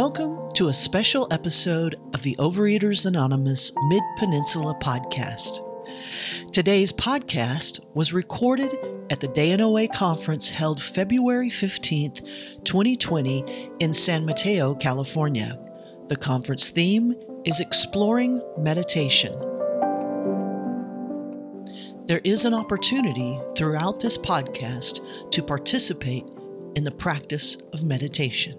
Welcome to a special episode of the Overeaters Anonymous Mid Peninsula podcast. Today's podcast was recorded at the Day in OA conference held February 15th, 2020 in San Mateo, California. The conference theme is Exploring Meditation. There is an opportunity throughout this podcast to participate in the practice of meditation.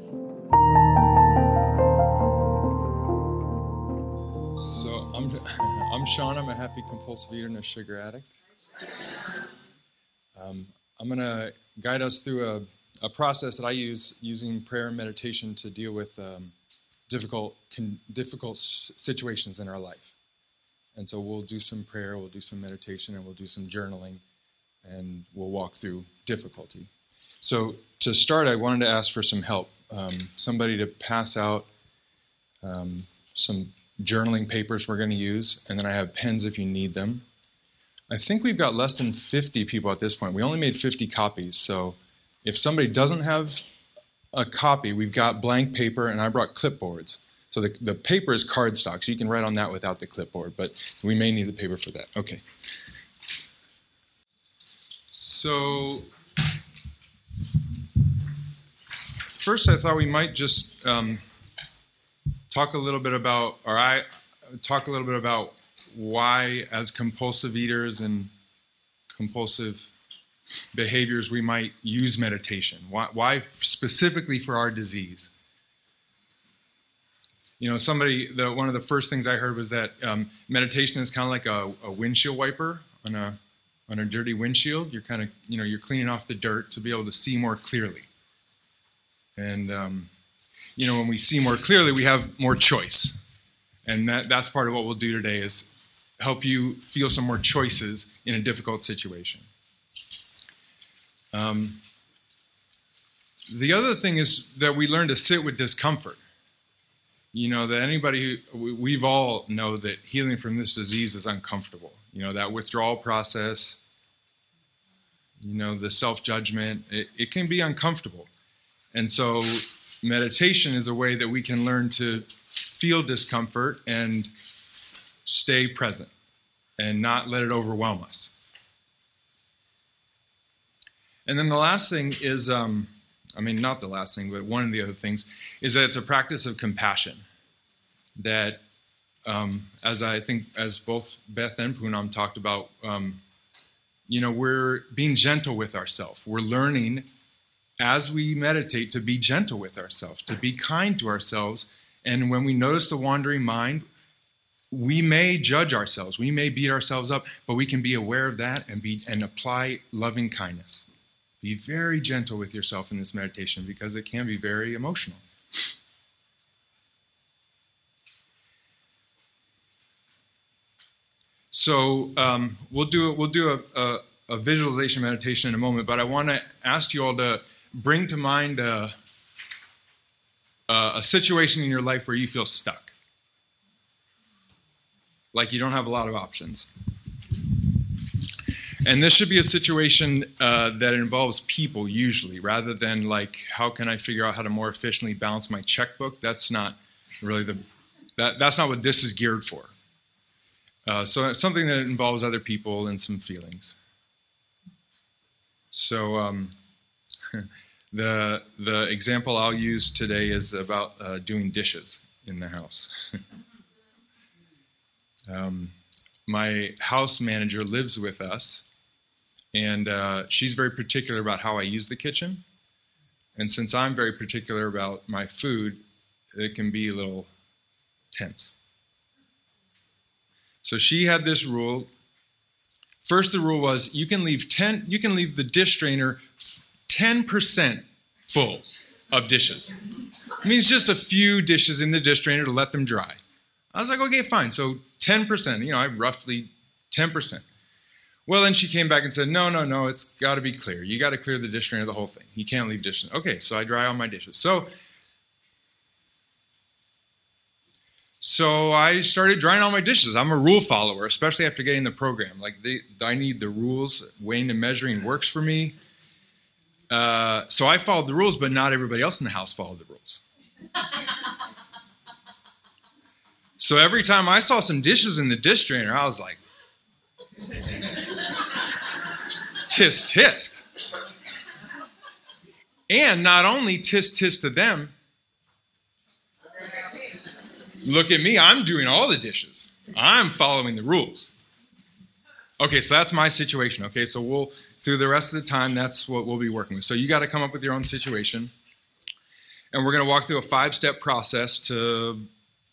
So I'm I'm Sean. I'm a happy compulsive eater and a sugar addict. Um, I'm going to guide us through a, a process that I use using prayer and meditation to deal with um, difficult con, difficult situations in our life. And so we'll do some prayer, we'll do some meditation, and we'll do some journaling, and we'll walk through difficulty. So to start, I wanted to ask for some help. Um, somebody to pass out um, some journaling papers we're going to use, and then I have pens if you need them. I think we've got less than 50 people at this point. We only made 50 copies, so if somebody doesn't have a copy, we've got blank paper, and I brought clipboards. So the, the paper is cardstock, so you can write on that without the clipboard, but we may need the paper for that. Okay. So first, I thought we might just um, talk a little bit about, or I talk a little bit about why, as compulsive eaters and compulsive behaviors, we might use meditation. Why, why specifically for our disease? You know, somebody, the, one of the first things I heard was that um, meditation is kind of like a, a windshield wiper on a on a dirty windshield. You're kind of, you know, you're cleaning off the dirt to be able to see more clearly. And um, you know, when we see more clearly, we have more choice. And that, that's part of what we'll do today is help you feel some more choices in a difficult situation. Um, the other thing is that we learn to sit with discomfort. You know, that anybody who, we've all know that healing from this disease is uncomfortable. You know, that withdrawal process, you know, the self judgment, it, it can be uncomfortable. And so meditation is a way that we can learn to feel discomfort and stay present and not let it overwhelm us. And then the last thing is, um, I mean, not the last thing, but one of the other things is that it's a practice of compassion. That, um, as I think, as both Beth and Poonam talked about, um, you know, we're being gentle with ourselves. We're learning as we meditate to be gentle with ourselves, to be kind to ourselves. And when we notice the wandering mind, we may judge ourselves, we may beat ourselves up, but we can be aware of that and be and apply loving kindness. Be very gentle with yourself in this meditation because it can be very emotional. So um, we'll do we'll do a, a, a visualization meditation in a moment, but I want to ask you all to bring to mind a, a situation in your life where you feel stuck. Like you don't have a lot of options. And this should be a situation uh, that involves people usually, rather than like, how can I figure out how to more efficiently balance my checkbook? That's not really the, that, that's not what this is geared for. Uh, so it's something that involves other people and some feelings. So, um, the the example I'll use today is about uh, doing dishes in the house. um, my house manager lives with us, and uh, she's very particular about how I use the kitchen. And since I'm very particular about my food, it can be a little tense. So she had this rule. First, the rule was you can leave ten. You can leave the dish strainer 10% full of dishes. It means just a few dishes in the dish drainer to let them dry. I was like, okay, fine. So 10%, you know, I roughly 10%. Well, then she came back and said, no, no, no, it's got to be clear. You got to clear the dish drainer, the whole thing. You can't leave dishes. Okay, so I dry all my dishes. So, so I started drying all my dishes. I'm a rule follower, especially after getting the program. Like, they, I need the rules. Weighing and measuring works for me. Uh, so I followed the rules, but not everybody else in the house followed the rules. So every time I saw some dishes in the dish drainer, I was like, tisk tisk. And not only tisk tisk to them, look at me, I'm doing all the dishes. I'm following the rules. Okay, so that's my situation. Okay, so we'll, through the rest of the time, that's what we'll be working with. So you got to come up with your own situation. And we're going to walk through a five step process to,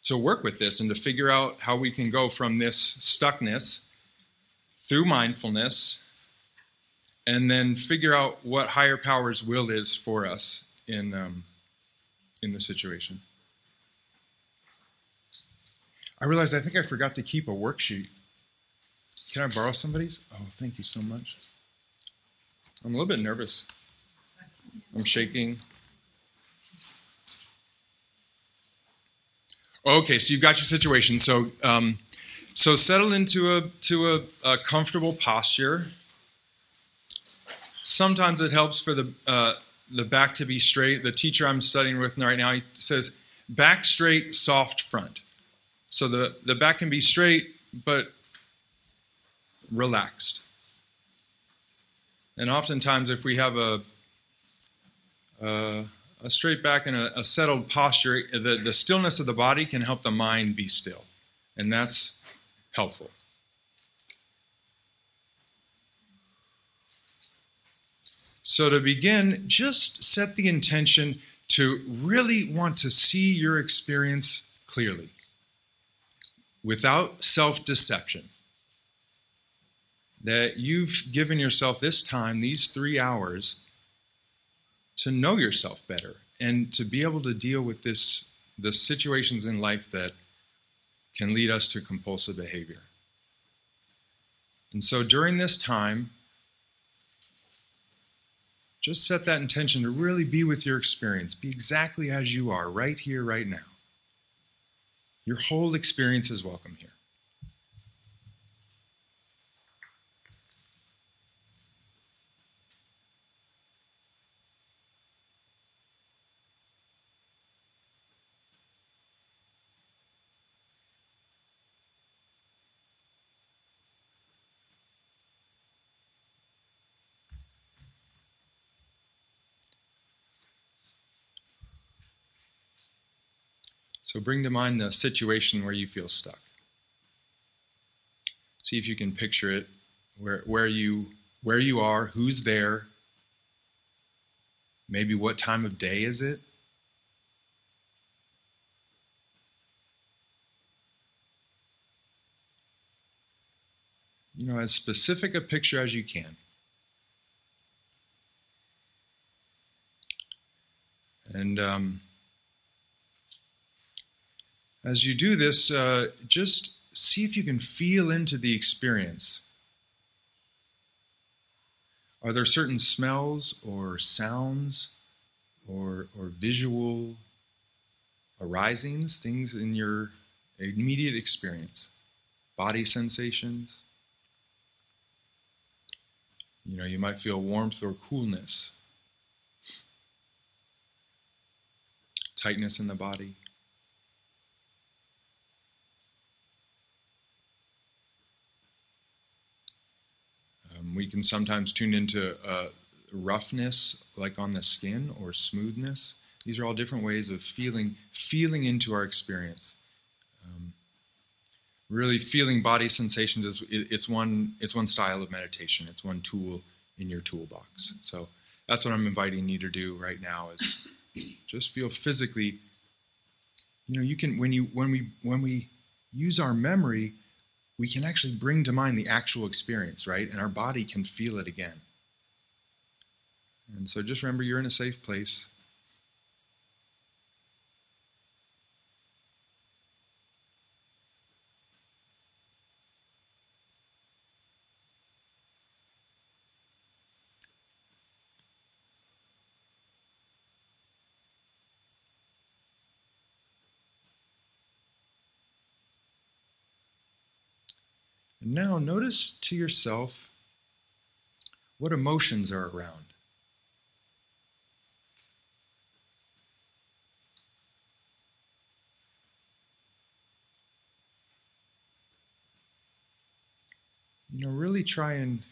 to work with this and to figure out how we can go from this stuckness through mindfulness and then figure out what higher power's will is for us in, um, in the situation. I realized I think I forgot to keep a worksheet. Can I borrow somebody's? Oh, thank you so much. I'm a little bit nervous. I'm shaking. Okay, so you've got your situation. So, um, so settle into a to a, a, comfortable posture. Sometimes it helps for the uh, the back to be straight. The teacher I'm studying with right now he says back straight, soft front. So the the back can be straight, but relaxed. And oftentimes, if we have a uh, a straight back and a, a settled posture, the, the stillness of the body can help the mind be still. And that's helpful. So, to begin, just set the intention to really want to see your experience clearly without self deception. That you've given yourself this time, these three hours, to know yourself better and to be able to deal with this the situations in life that can lead us to compulsive behavior. And so during this time, just set that intention to really be with your experience. Be exactly as you are, right here, right now. Your whole experience is welcome here. So bring to mind the situation where you feel stuck. See if you can picture it, where, where, you, where you are, who's there, maybe what time of day is it? You know, as specific a picture as you can. And um, as you do this, uh, just see if you can feel into the experience. Are there certain smells or sounds or, or visual arisings, things in your immediate experience? Body sensations? You know, you might feel warmth or coolness, tightness in the body. We can sometimes tune into uh, roughness, like on the skin, or smoothness. These are all different ways of feeling feeling into our experience. Um, really, feeling body sensations is it's one it's one style of meditation. It's one tool in your toolbox. So that's what I'm inviting you to do right now is just feel physically. You know, you can when you when we when we use our memory we can actually bring to mind the actual experience, right? And our body can feel it again. And so just remember you're in a safe place. Now, notice to yourself what emotions are around. You know, really try and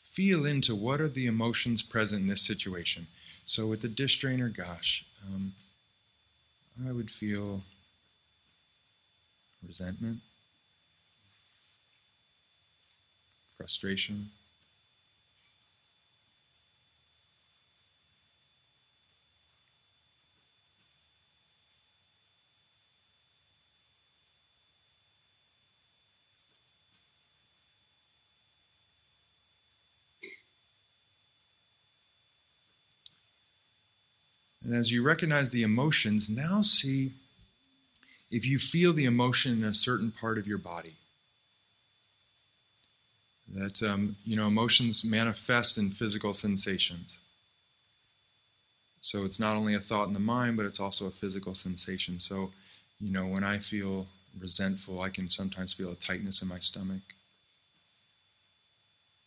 feel into what are the emotions present in this situation. So, with the dish drainer, gosh, um, I would feel resentment. Frustration. And as you recognize the emotions, now see if you feel the emotion in a certain part of your body. That, um, you know, emotions manifest in physical sensations. So it's not only a thought in the mind, but it's also a physical sensation. So, you know, when I feel resentful, I can sometimes feel a tightness in my stomach,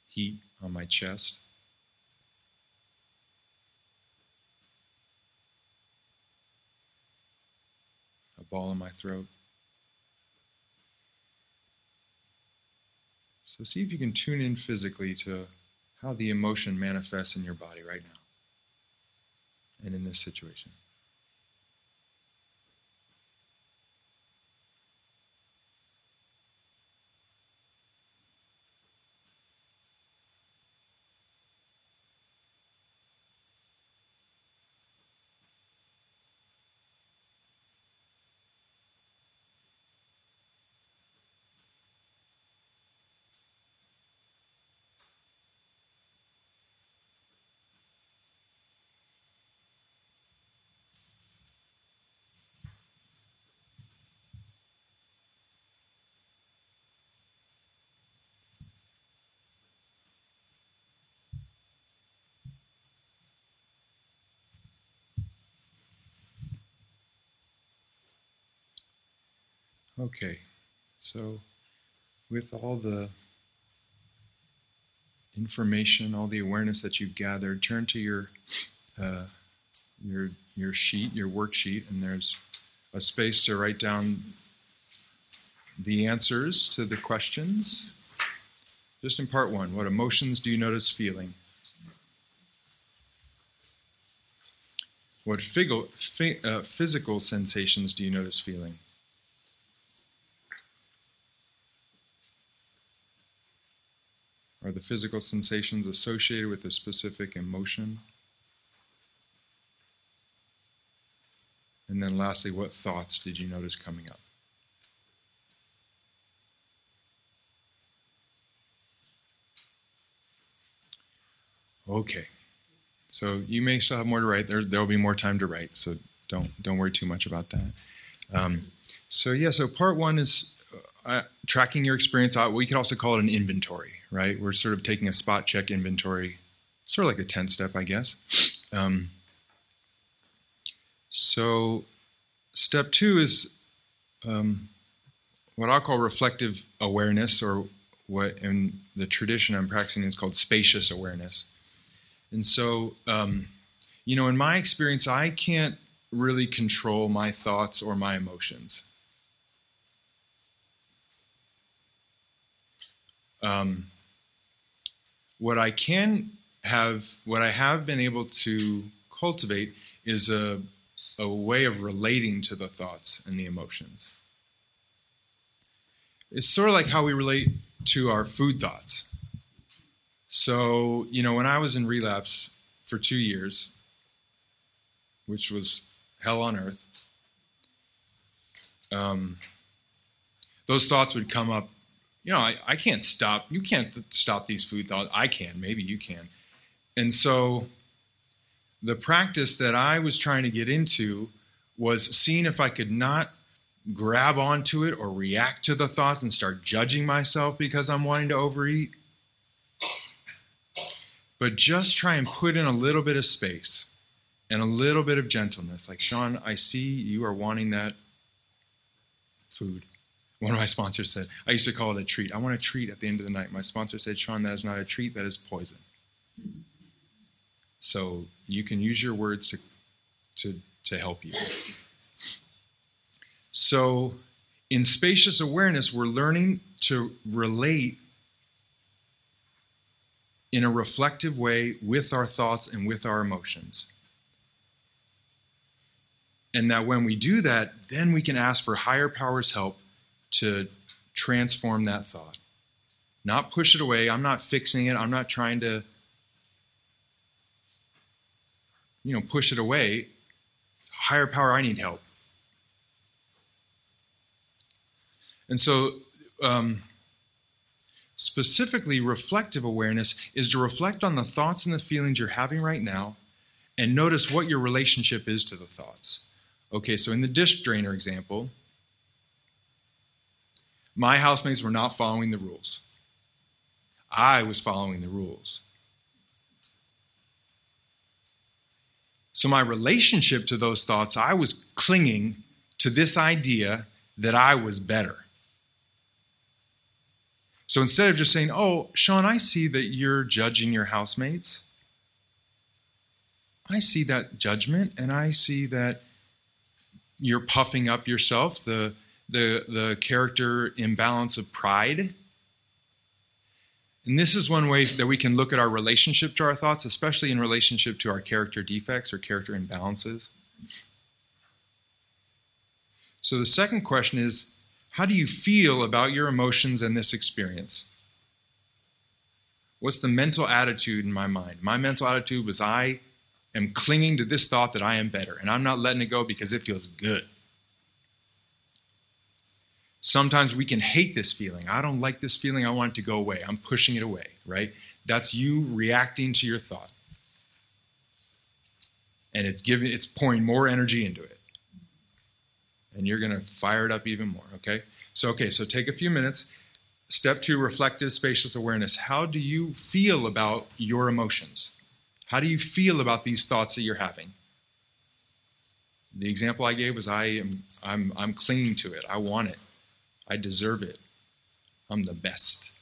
heat on my chest. A Ball in my throat. So see if you can tune in physically to how the emotion manifests in your body right now and in this situation. Okay, so with all the information, all the awareness that you've gathered, turn to your uh, your your sheet, your worksheet, and there's a space to write down the answers to the questions. Just in part one, what emotions do you notice feeling? What uh, physical sensations do you notice feeling? Are the physical sensations associated with a specific emotion? And then lastly, what thoughts did you notice coming up? Okay. So you may still have more to write. There there will be more time to write, so don't don't worry too much about that. Um, so yeah, so part one is uh, tracking your experience out. We could also call it an inventory right? We're sort of taking a spot check inventory, sort of like a 10 step, I guess. Um, so, step two is um, what I'll call reflective awareness, or what in the tradition I'm practicing is called spacious awareness. And so, um, you know, in my experience, I can't really control my thoughts or my emotions. Um, what I can have, what I have been able to cultivate is a, a way of relating to the thoughts and the emotions. It's sort of like how we relate to our food thoughts. So, you know, when I was in relapse for two years, which was hell on earth, um, those thoughts would come up you know, I, I can't stop. You can't stop these food thoughts. I can. Maybe you can. And so the practice that I was trying to get into was seeing if I could not grab onto it or react to the thoughts and start judging myself because I'm wanting to overeat. But just try and put in a little bit of space and a little bit of gentleness. Like, Sean, I see you are wanting that food. One of my sponsors said, I used to call it a treat. I want a treat at the end of the night. My sponsor said, Sean, that is not a treat, that is poison. So you can use your words to, to, to help you. So, in spacious awareness, we're learning to relate in a reflective way with our thoughts and with our emotions. And that when we do that, then we can ask for higher powers' help to transform that thought. Not push it away. I'm not fixing it. I'm not trying to, you know, push it away. Higher power, I need help. And so, um, specifically, reflective awareness is to reflect on the thoughts and the feelings you're having right now and notice what your relationship is to the thoughts. Okay, so in the dish drainer example, my housemates were not following the rules. I was following the rules. So, my relationship to those thoughts, I was clinging to this idea that I was better. So instead of just saying, Oh, Sean, I see that you're judging your housemates, I see that judgment and I see that you're puffing up yourself, the, the, the character imbalance of pride. And this is one way that we can look at our relationship to our thoughts, especially in relationship to our character defects or character imbalances. So the second question is how do you feel about your emotions and this experience? What's the mental attitude in my mind? My mental attitude was I am clinging to this thought that I am better, and I'm not letting it go because it feels good. Sometimes we can hate this feeling. I don't like this feeling. I want it to go away. I'm pushing it away, right? That's you reacting to your thought. And it's giving it's pouring more energy into it and you're going to fire it up even more, okay? So, okay, so take a few minutes. Step two reflective spacious awareness. How do you feel about your emotions? How do you feel about these thoughts that you're having? The example I gave was I am I'm I'm clinging to it. I want it. I deserve it. I'm the best.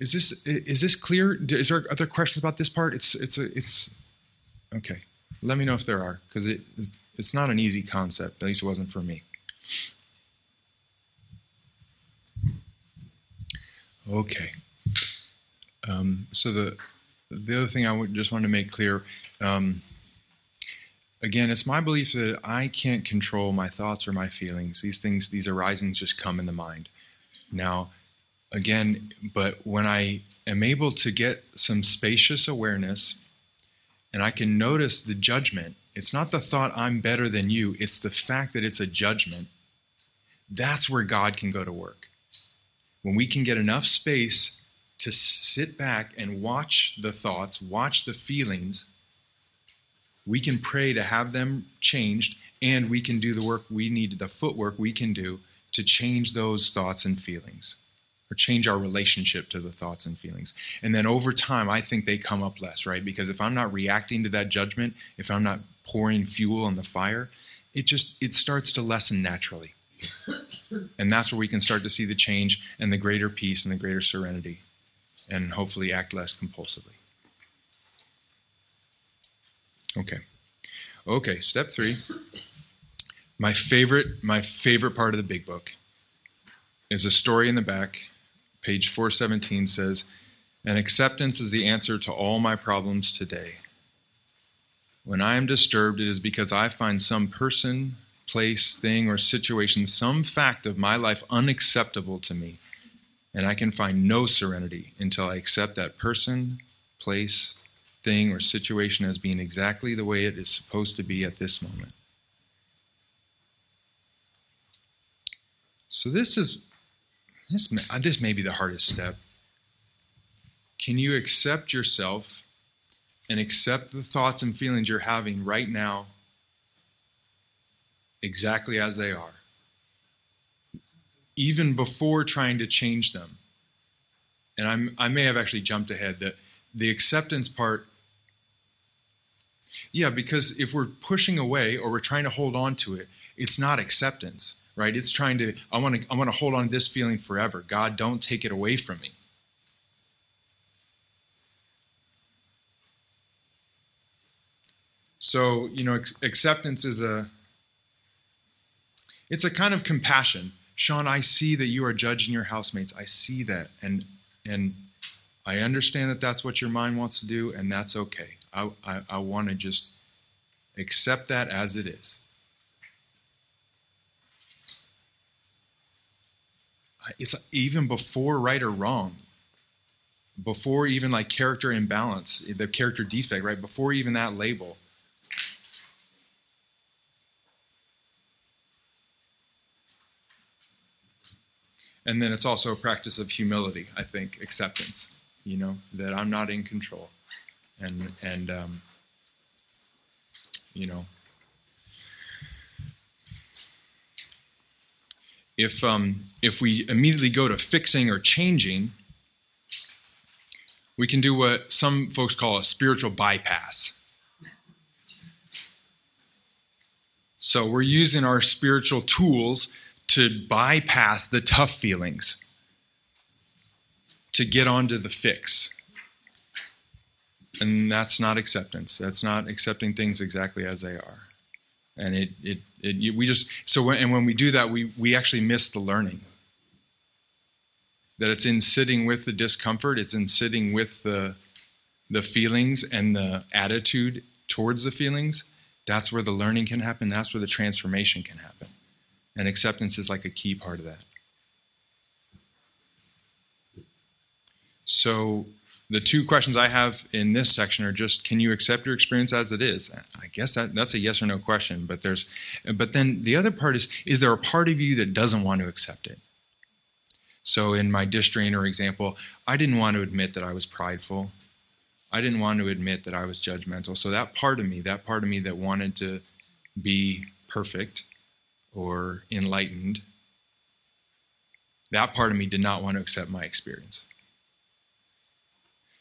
Is this is this clear? Is there other questions about this part? It's it's a, it's okay. Let me know if there are because it it's not an easy concept. At least it wasn't for me. Okay. Um, so the the other thing I just want to make clear. Um, again, it's my belief that I can't control my thoughts or my feelings. These things, these arisings, just come in the mind. Now, again, but when I am able to get some spacious awareness and I can notice the judgment, it's not the thought I'm better than you, it's the fact that it's a judgment. That's where God can go to work. When we can get enough space to sit back and watch the thoughts, watch the feelings, we can pray to have them changed, and we can do the work we need, the footwork we can do to change those thoughts and feelings or change our relationship to the thoughts and feelings. And then over time, I think they come up less, right? Because if I'm not reacting to that judgment, if I'm not pouring fuel on the fire, it just it starts to lessen naturally. And that's where we can start to see the change and the greater peace and the greater serenity and hopefully act less compulsively. Okay. Okay, step 3. My favorite my favorite part of the big book is a story in the back page 417 says, And acceptance is the answer to all my problems today. When I am disturbed, it is because I find some person, place, thing, or situation, some fact of my life unacceptable to me, and I can find no serenity until I accept that person, place, thing, or situation as being exactly the way it is supposed to be at this moment. So, this is this may, uh, this may be the hardest step. Can you accept yourself and accept the thoughts and feelings you're having right now exactly as they are, even before trying to change them. And I'm, I may have actually jumped ahead that the acceptance part, yeah, because if we're pushing away or we're trying to hold on to it, it's not acceptance, right? It's trying to, I want to, I want to hold on to this feeling forever. God, don't take it away from me. So, you know, acceptance is a it's a kind of compassion. Sean, I see that you are judging your housemates. I see that and and I understand that that's what your mind wants to do and that's okay. I I, I want to just accept that as it is. It's even before right or wrong before even like character imbalance, the character defect, right? Before even that label. And then it's also a practice of humility, I think, acceptance, you know, that I'm not in control. And, and um, you know, if, um, if we immediately go to fixing or changing, we can do what some folks call a spiritual bypass. So we're using our spiritual tools to bypass the tough feelings, to get onto the fix. And that's not acceptance. That's not accepting things exactly as they are. And it, it, it we just, so when, and when we do that, we, we actually miss the learning that it's in sitting with the discomfort, it's in sitting with the the feelings and the attitude towards the feelings. That's where the learning can happen. That's where the transformation can happen. And acceptance is like a key part of that. So the two questions I have in this section are just can you accept your experience as it is? I guess that, that's a yes or no question, but there's but then the other part is is there a part of you that doesn't want to accept it? So, in my dish drainer example, I didn't want to admit that I was prideful. I didn't want to admit that I was judgmental. So, that part of me, that part of me that wanted to be perfect or enlightened, that part of me did not want to accept my experience.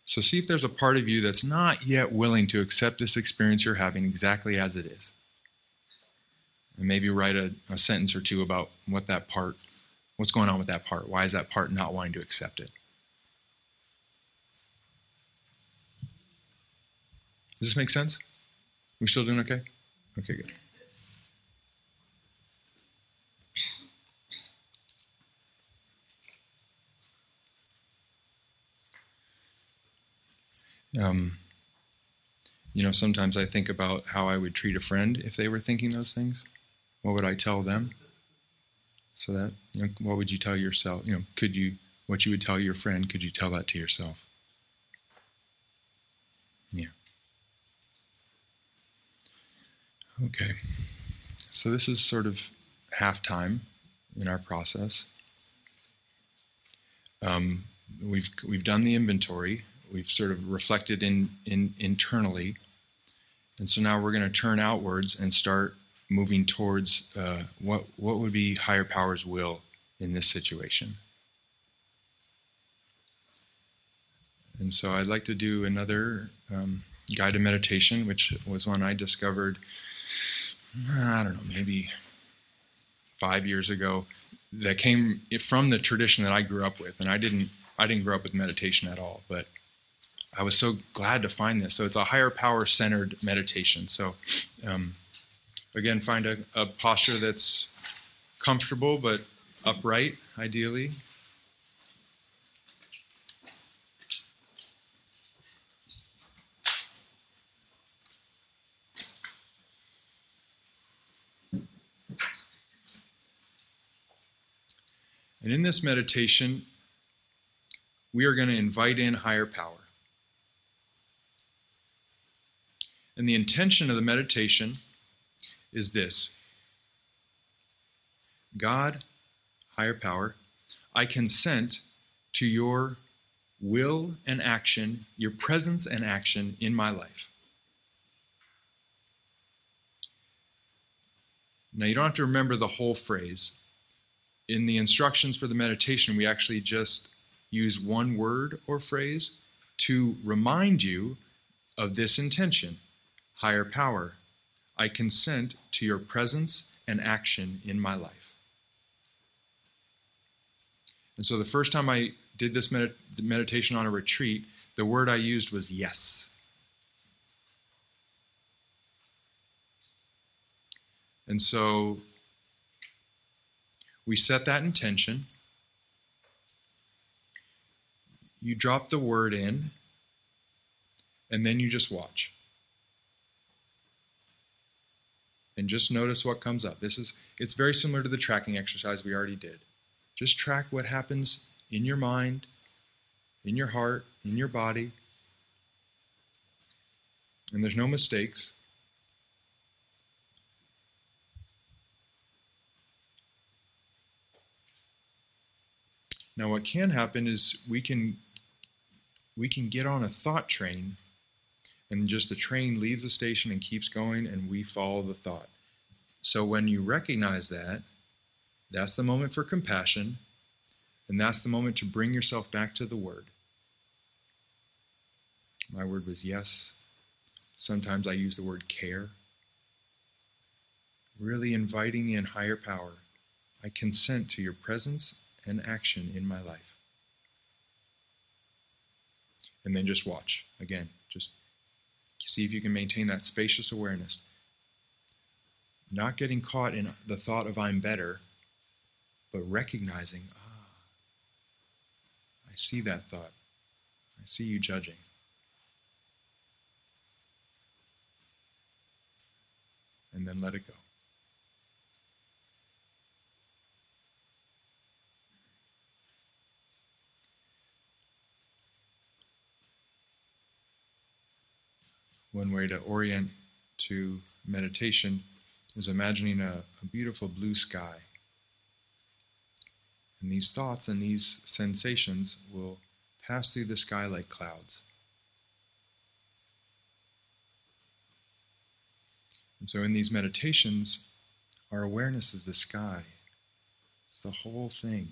So, see if there's a part of you that's not yet willing to accept this experience you're having exactly as it is. And maybe write a, a sentence or two about what that part What's going on with that part? Why is that part not wanting to accept it? Does this make sense? We still doing okay? Okay, good. Um, you know, sometimes I think about how I would treat a friend if they were thinking those things. What would I tell them? So that, you know, what would you tell yourself? You know, could you, what you would tell your friend, could you tell that to yourself? Yeah. Okay. So this is sort of halftime in our process. Um, we've we've done the inventory. We've sort of reflected in, in internally, and so now we're going to turn outwards and start moving towards uh, what what would be higher power's will in this situation. And so I'd like to do another um, guided meditation, which was one I discovered, I don't know, maybe five years ago, that came from the tradition that I grew up with. And I didn't, I didn't grow up with meditation at all, but I was so glad to find this. So it's a higher power centered meditation. So um, Again, find a, a posture that's comfortable but upright, ideally. And in this meditation, we are going to invite in higher power. And the intention of the meditation is this God, higher power, I consent to your will and action, your presence and action in my life. Now, you don't have to remember the whole phrase. In the instructions for the meditation, we actually just use one word or phrase to remind you of this intention higher power, I consent to your presence and action in my life. And so the first time I did this med- meditation on a retreat, the word I used was yes. And so we set that intention. You drop the word in, and then you just watch. And just notice what comes up. This is it's very similar to the tracking exercise we already did. Just track what happens in your mind, in your heart, in your body. And there's no mistakes. Now what can happen is we can we can get on a thought train and just the train leaves the station and keeps going and we follow the thought. So when you recognize that, that's the moment for compassion and that's the moment to bring yourself back to the word. My word was yes. Sometimes I use the word care. Really inviting the higher power. I consent to your presence and action in my life. And then just watch. Again, just see if you can maintain that spacious awareness. Not getting caught in the thought of I'm better, but recognizing, ah, I see that thought. I see you judging. And then let it go. One way to orient to meditation is imagining a, a, beautiful blue sky. And these thoughts and these sensations will pass through the sky like clouds. And so in these meditations, our awareness is the sky. It's the whole thing.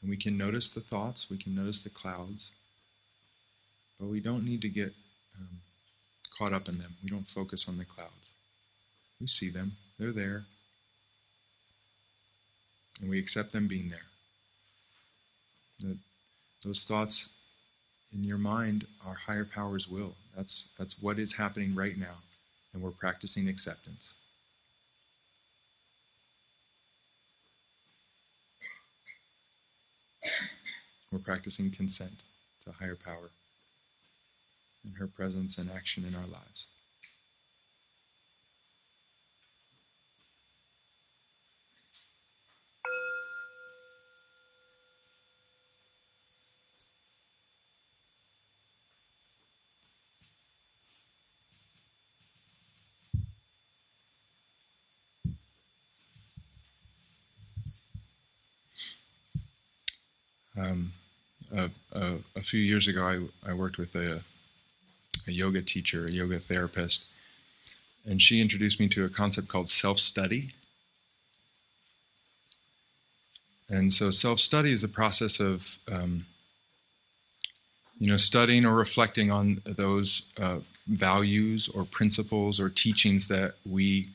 And we can notice the thoughts, we can notice the clouds, but we don't need to get um, caught up in them. We don't focus on the clouds. We see them, they're there. And we accept them being there. The, those thoughts in your mind are higher powers will. That's, that's what is happening right now. And we're practicing acceptance. We're practicing consent to higher power and her presence and action in our lives. Um, a, a, a, few years ago, I, I worked with a, a yoga teacher, a yoga therapist, and she introduced me to a concept called self study. And so, self study is a process of, um, you know, studying or reflecting on those uh, values or principles or teachings that we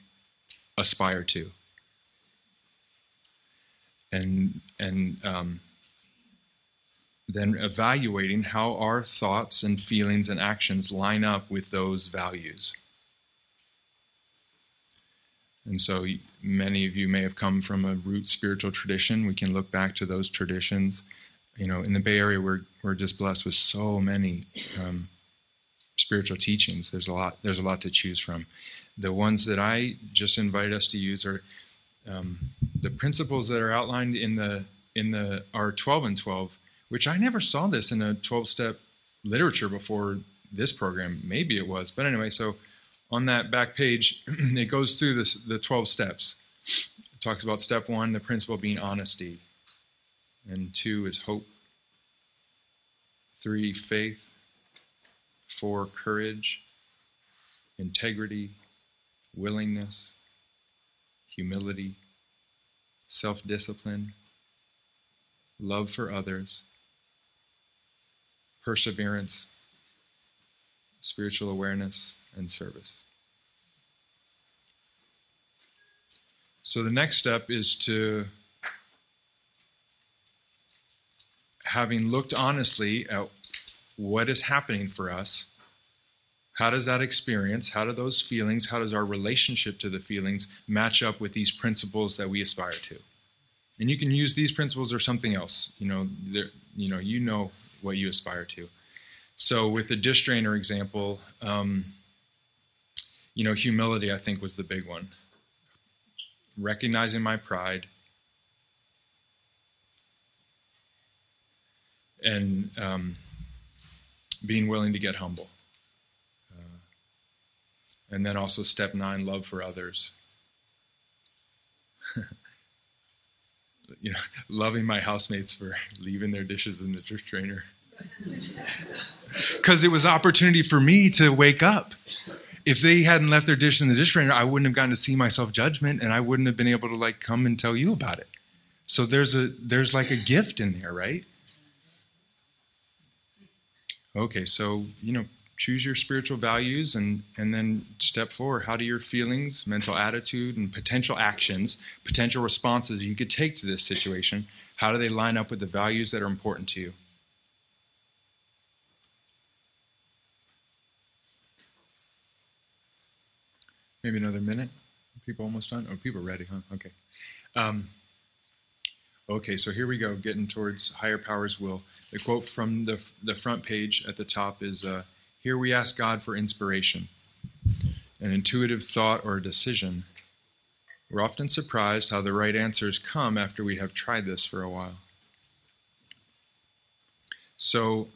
aspire to. And and um, then evaluating how our thoughts and feelings and actions line up with those values. And so many of you may have come from a root spiritual tradition. We can look back to those traditions. You know, in the Bay Area, we're, we're just blessed with so many um, spiritual teachings. There's a lot. There's a lot to choose from. The ones that I just invite us to use are um, the principles that are outlined in the in the our 12 and 12 which I never saw this in a 12 step literature before this program. Maybe it was. But anyway, so on that back page, it goes through this, the 12 steps. It talks about step one, the principle being honesty, and two is hope, three, faith, four, courage, integrity, willingness, humility, self discipline, love for others, perseverance, spiritual awareness, and service. So the next step is to, having looked honestly at what is happening for us, how does that experience, how do those feelings, how does our relationship to the feelings match up with these principles that we aspire to? And you can use these principles or something else. You know, you know, you know what you aspire to. So with the dish drainer example, um, you know, humility I think was the big one. Recognizing my pride, and um, being willing to get humble. Uh, and then also step nine, love for others. you know, loving my housemates for leaving their dishes in the dish drainer. Because it was opportunity for me to wake up. If they hadn't left their dish in the dish I wouldn't have gotten to see myself judgment, and I wouldn't have been able to like come and tell you about it. So there's a there's like a gift in there, right? Okay, so you know, choose your spiritual values and and then step forward how do your feelings mental attitude and potential actions potential responses you could take to this situation how do they line up with the values that are important to you maybe another minute people almost done oh people ready huh okay um, okay so here we go getting towards higher powers will the quote from the, the front page at the top is uh, here we ask God for inspiration, an intuitive thought or a decision. We're often surprised how the right answers come after we have tried this for a while. So,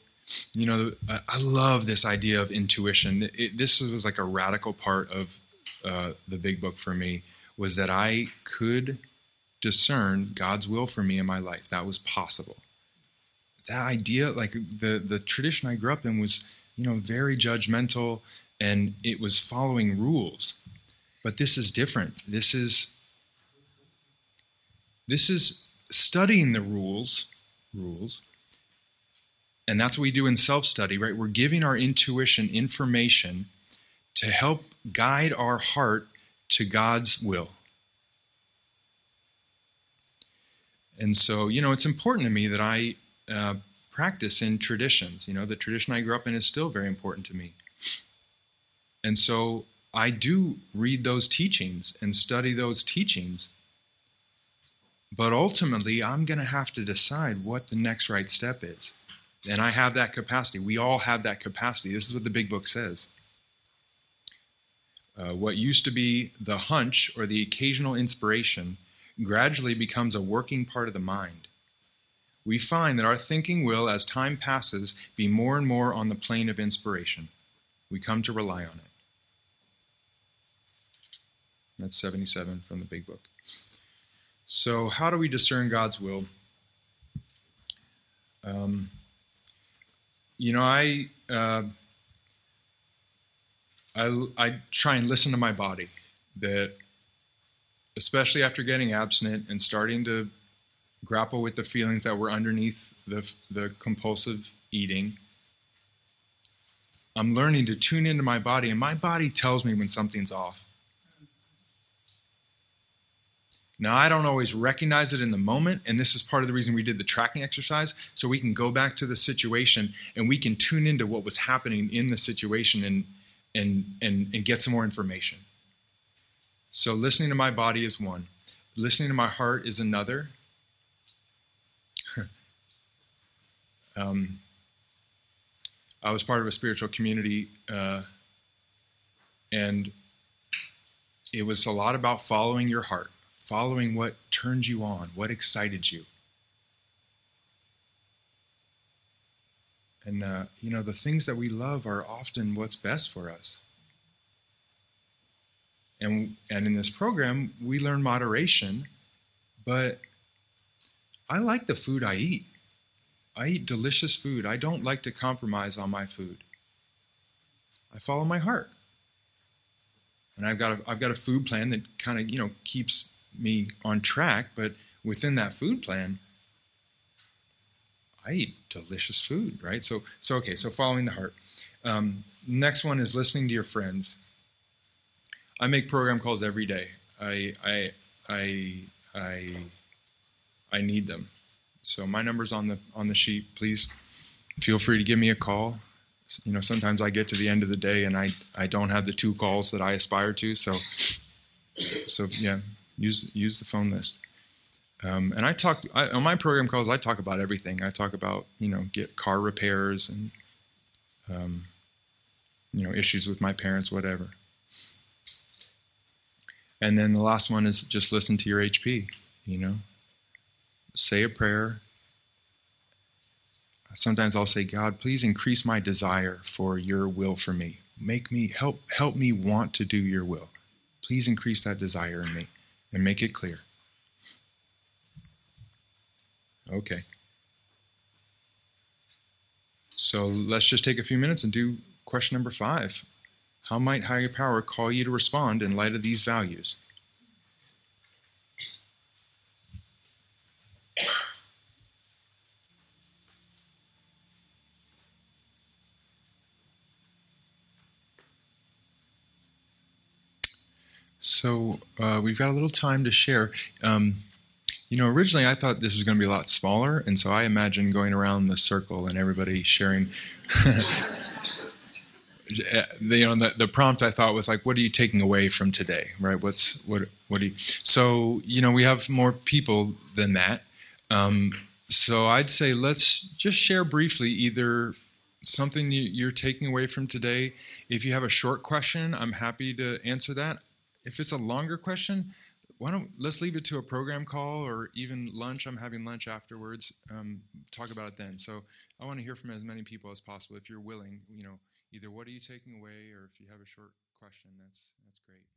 you know, I love this idea of intuition. It, this was like a radical part of uh, the big book for me, was that I could discern God's will for me in my life. That was possible. That idea, like the, the tradition I grew up in, was you know, very judgmental and it was following rules. But this is different. This is this is studying the rules, rules. And that's what we do in self-study, right? We're giving our intuition information to help guide our heart to God's will. And so, you know, it's important to me that I uh, practice in traditions. You know, the tradition I grew up in is still very important to me. And so I do read those teachings and study those teachings. But ultimately, I'm going to have to decide what the next right step is. And I have that capacity. We all have that capacity. This is what the big book says. Uh, what used to be the hunch or the occasional inspiration gradually becomes a working part of the mind we find that our thinking will, as time passes, be more and more on the plane of inspiration. We come to rely on it. That's 77 from the big book. So, how do we discern God's will? Um, you know, I, uh, I, I try and listen to my body. That, especially after getting abstinent and starting to grapple with the feelings that were underneath the, the compulsive eating. I'm learning to tune into my body, and my body tells me when something's off. Now, I don't always recognize it in the moment, and this is part of the reason we did the tracking exercise, so we can go back to the situation and we can tune into what was happening in the situation and, and, and, and get some more information. So, listening to my body is one, listening to my heart is another, Um, I was part of a spiritual community, uh, and it was a lot about following your heart, following what turned you on, what excited you. And, uh, you know, the things that we love are often what's best for us. And, and in this program, we learn moderation, but I like the food I eat. I eat delicious food. I don't like to compromise on my food. I follow my heart. And I've got a, I've got a food plan that kind of, you know, keeps me on track, but within that food plan, I eat delicious food, right? So, so okay, so following the heart. Um, next one is listening to your friends. I make program calls every day. I, I, I, I, I need them. So my number's on the on the sheet. Please feel free to give me a call. you know, sometimes I get to the end of the day and I, I don't have the two calls that I aspire to. So, so yeah, use use the phone list. Um, and I talk I, on my program calls. I talk about everything. I talk about you know get car repairs and um, you know issues with my parents, whatever. And then the last one is just listen to your HP. You know, say a prayer. Sometimes I'll say, God, please increase my desire for your will for me. Make me help help me want to do your will. Please increase that desire in me and make it clear. Okay. So let's just take a few minutes and do question number five. How might higher power call you to respond in light of these values? So uh, we've got a little time to share. Um, you know, originally I thought this was going to be a lot smaller, and so I imagined going around the circle and everybody sharing. you know, the, the prompt I thought was like, "What are you taking away from today?" Right? What's what? What do you? So you know, we have more people than that. Um, so I'd say let's just share briefly either something you're taking away from today. If you have a short question, I'm happy to answer that. If it's a longer question, why don't let's leave it to a program call or even lunch. I'm having lunch afterwards. Um, talk about it then. So I want to hear from as many people as possible. If you're willing, you know, either what are you taking away, or if you have a short question, that's that's great.